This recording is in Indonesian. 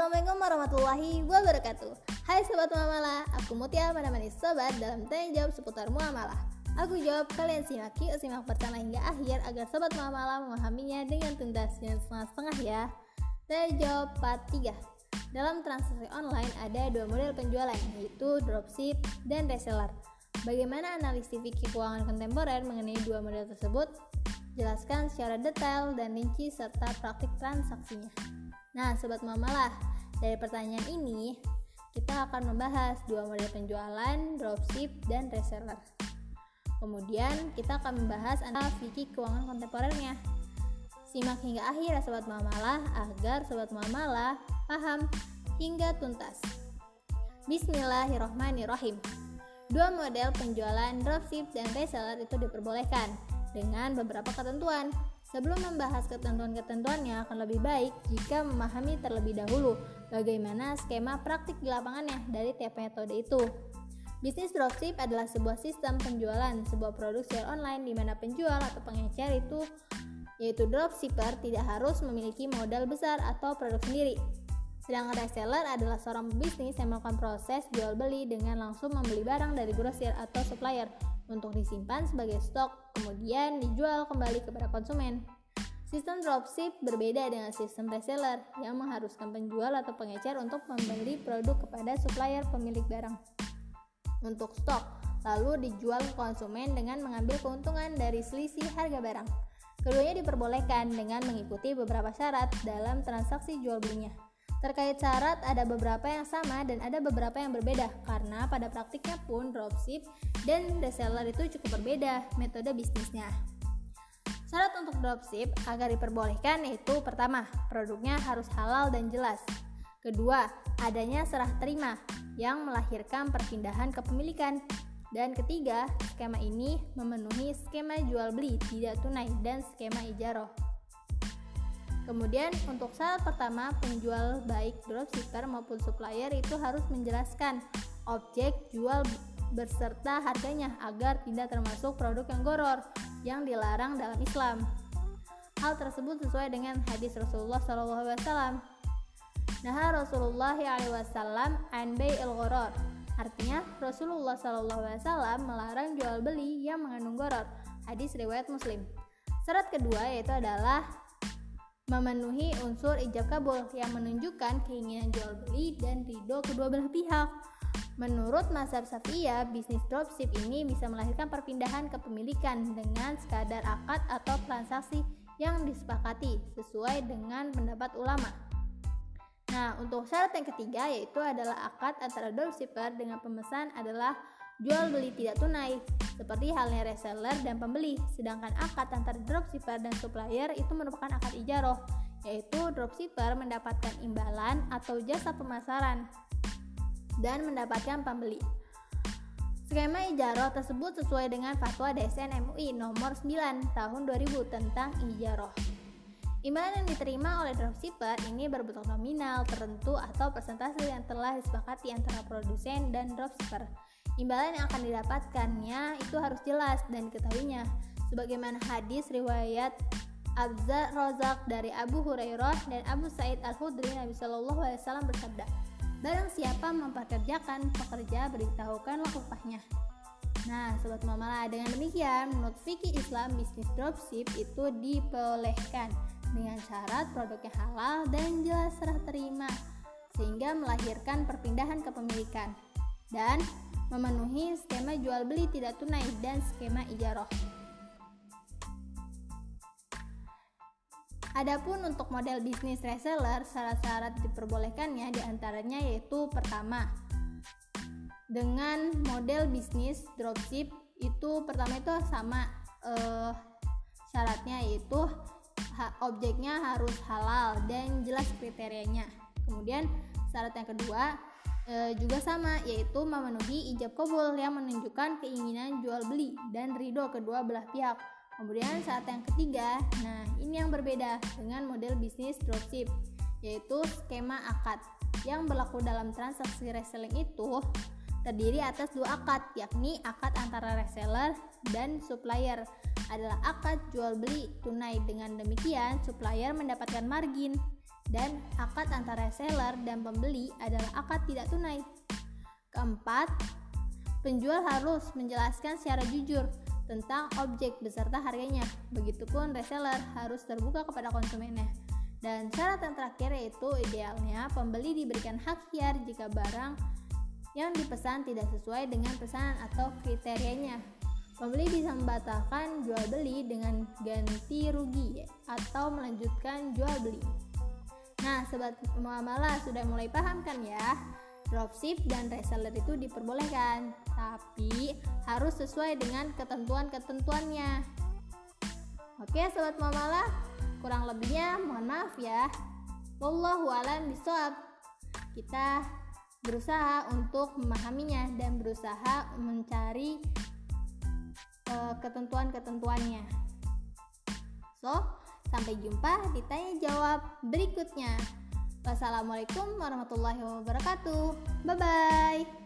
Assalamualaikum warahmatullahi wabarakatuh. Hai Sobat Muamalah, aku Mutia menemani Sobat dalam tanya jawab seputar muamalah. Aku jawab, kalian simak yuk simak bersama hingga akhir agar Sobat Muamalah memahaminya dengan tuntas dan setengah-setengah ya. Tanya jawab part 3 Dalam transaksi online ada dua model penjualan yaitu dropship dan reseller. Bagaimana analisis fikih keuangan kontemporer mengenai dua model tersebut? Jelaskan secara detail dan rinci serta praktik transaksinya. Nah, sobat mamalah, dari pertanyaan ini kita akan membahas dua model penjualan, dropship dan reseller. Kemudian kita akan membahas antara fikih keuangan kontemporernya. Simak hingga akhir ya sobat mamalah agar sobat mamalah paham hingga tuntas. Bismillahirrohmanirrohim. Dua model penjualan dropship dan reseller itu diperbolehkan dengan beberapa ketentuan. Sebelum membahas ketentuan-ketentuannya akan lebih baik jika memahami terlebih dahulu bagaimana skema praktik di lapangannya dari tiap metode itu. Bisnis dropship adalah sebuah sistem penjualan sebuah produk secara online di mana penjual atau pengecer itu yaitu dropshipper tidak harus memiliki modal besar atau produk sendiri. Sedangkan reseller adalah seorang bisnis yang melakukan proses jual beli dengan langsung membeli barang dari grosir atau supplier untuk disimpan sebagai stok, kemudian dijual kembali kepada konsumen. Sistem dropship berbeda dengan sistem reseller yang mengharuskan penjual atau pengecer untuk membeli produk kepada supplier pemilik barang untuk stok, lalu dijual ke konsumen dengan mengambil keuntungan dari selisih harga barang. Keduanya diperbolehkan dengan mengikuti beberapa syarat dalam transaksi jual belinya. Terkait syarat, ada beberapa yang sama dan ada beberapa yang berbeda karena pada praktiknya pun dropship dan reseller itu cukup berbeda metode bisnisnya. Syarat untuk dropship agar diperbolehkan yaitu pertama, produknya harus halal dan jelas. Kedua, adanya serah terima yang melahirkan perpindahan kepemilikan. Dan ketiga, skema ini memenuhi skema jual beli tidak tunai dan skema ijaroh. Kemudian untuk syarat pertama, penjual baik dropshipper maupun supplier itu harus menjelaskan objek jual berserta harganya agar tidak termasuk produk yang goror yang dilarang dalam Islam. Hal tersebut sesuai dengan hadis Rasulullah SAW. Nah Rasulullah SAW an il goror. Artinya Rasulullah SAW melarang jual beli yang mengandung goror. Hadis riwayat Muslim. Syarat kedua yaitu adalah memenuhi unsur ijab kabul yang menunjukkan keinginan jual beli dan ridho kedua belah pihak. Menurut Mazhab Safiyah, bisnis dropship ini bisa melahirkan perpindahan kepemilikan dengan sekadar akad atau transaksi yang disepakati sesuai dengan pendapat ulama. Nah, untuk syarat yang ketiga yaitu adalah akad antara dropshipper dengan pemesan adalah jual beli tidak tunai, seperti halnya reseller dan pembeli. Sedangkan akad antara dropshipper dan supplier itu merupakan akad ijaroh, yaitu dropshipper mendapatkan imbalan atau jasa pemasaran dan mendapatkan pembeli. Skema ijaroh tersebut sesuai dengan fatwa DSN MUI nomor 9 tahun 2000 tentang ijaroh. Imbalan yang diterima oleh dropshipper ini berbentuk nominal tertentu atau persentase yang telah disepakati antara produsen dan dropshipper imbalan yang akan didapatkannya itu harus jelas dan diketahuinya. Sebagaimana hadis riwayat Abza Rozak dari Abu Hurairah dan Abu Said Al-Hudri Nabi Shallallahu Alaihi Wasallam bersabda Barang siapa memperkerjakan pekerja beritahukanlah upahnya Nah, sobat mamala, dengan demikian, menurut fikih Islam, bisnis dropship itu dibolehkan dengan syarat produknya halal dan jelas serah terima, sehingga melahirkan perpindahan kepemilikan. Dan memenuhi skema jual beli tidak tunai dan skema ijaroh. Adapun untuk model bisnis reseller, syarat-syarat diperbolehkannya di antaranya yaitu pertama, dengan model bisnis dropship itu pertama itu sama eh, syaratnya yaitu objeknya harus halal dan jelas kriterianya. Kemudian syarat yang kedua e, juga sama yaitu memenuhi ijab kabul yang menunjukkan keinginan jual beli dan ridho kedua belah pihak. Kemudian saat yang ketiga, nah ini yang berbeda dengan model bisnis dropship yaitu skema akad. Yang berlaku dalam transaksi reselling itu terdiri atas dua akad yakni akad antara reseller dan supplier. Adalah akad jual beli tunai. Dengan demikian supplier mendapatkan margin dan akad antara seller dan pembeli adalah akad tidak tunai. Keempat, penjual harus menjelaskan secara jujur tentang objek beserta harganya. Begitupun reseller harus terbuka kepada konsumennya. Dan syarat yang terakhir yaitu idealnya pembeli diberikan hak hiar jika barang yang dipesan tidak sesuai dengan pesanan atau kriterianya. Pembeli bisa membatalkan jual beli dengan ganti rugi atau melanjutkan jual beli. Nah, sobat muamalah sudah mulai paham kan ya? Dropship dan reseller itu diperbolehkan, tapi harus sesuai dengan ketentuan-ketentuannya. Oke, sobat muamalah, kurang lebihnya mohon maaf ya. Wallahu a'lam bishawab. Kita berusaha untuk memahaminya dan berusaha mencari uh, ketentuan-ketentuannya. So, sampai jumpa di tanya jawab berikutnya. Wassalamualaikum warahmatullahi wabarakatuh. Bye bye.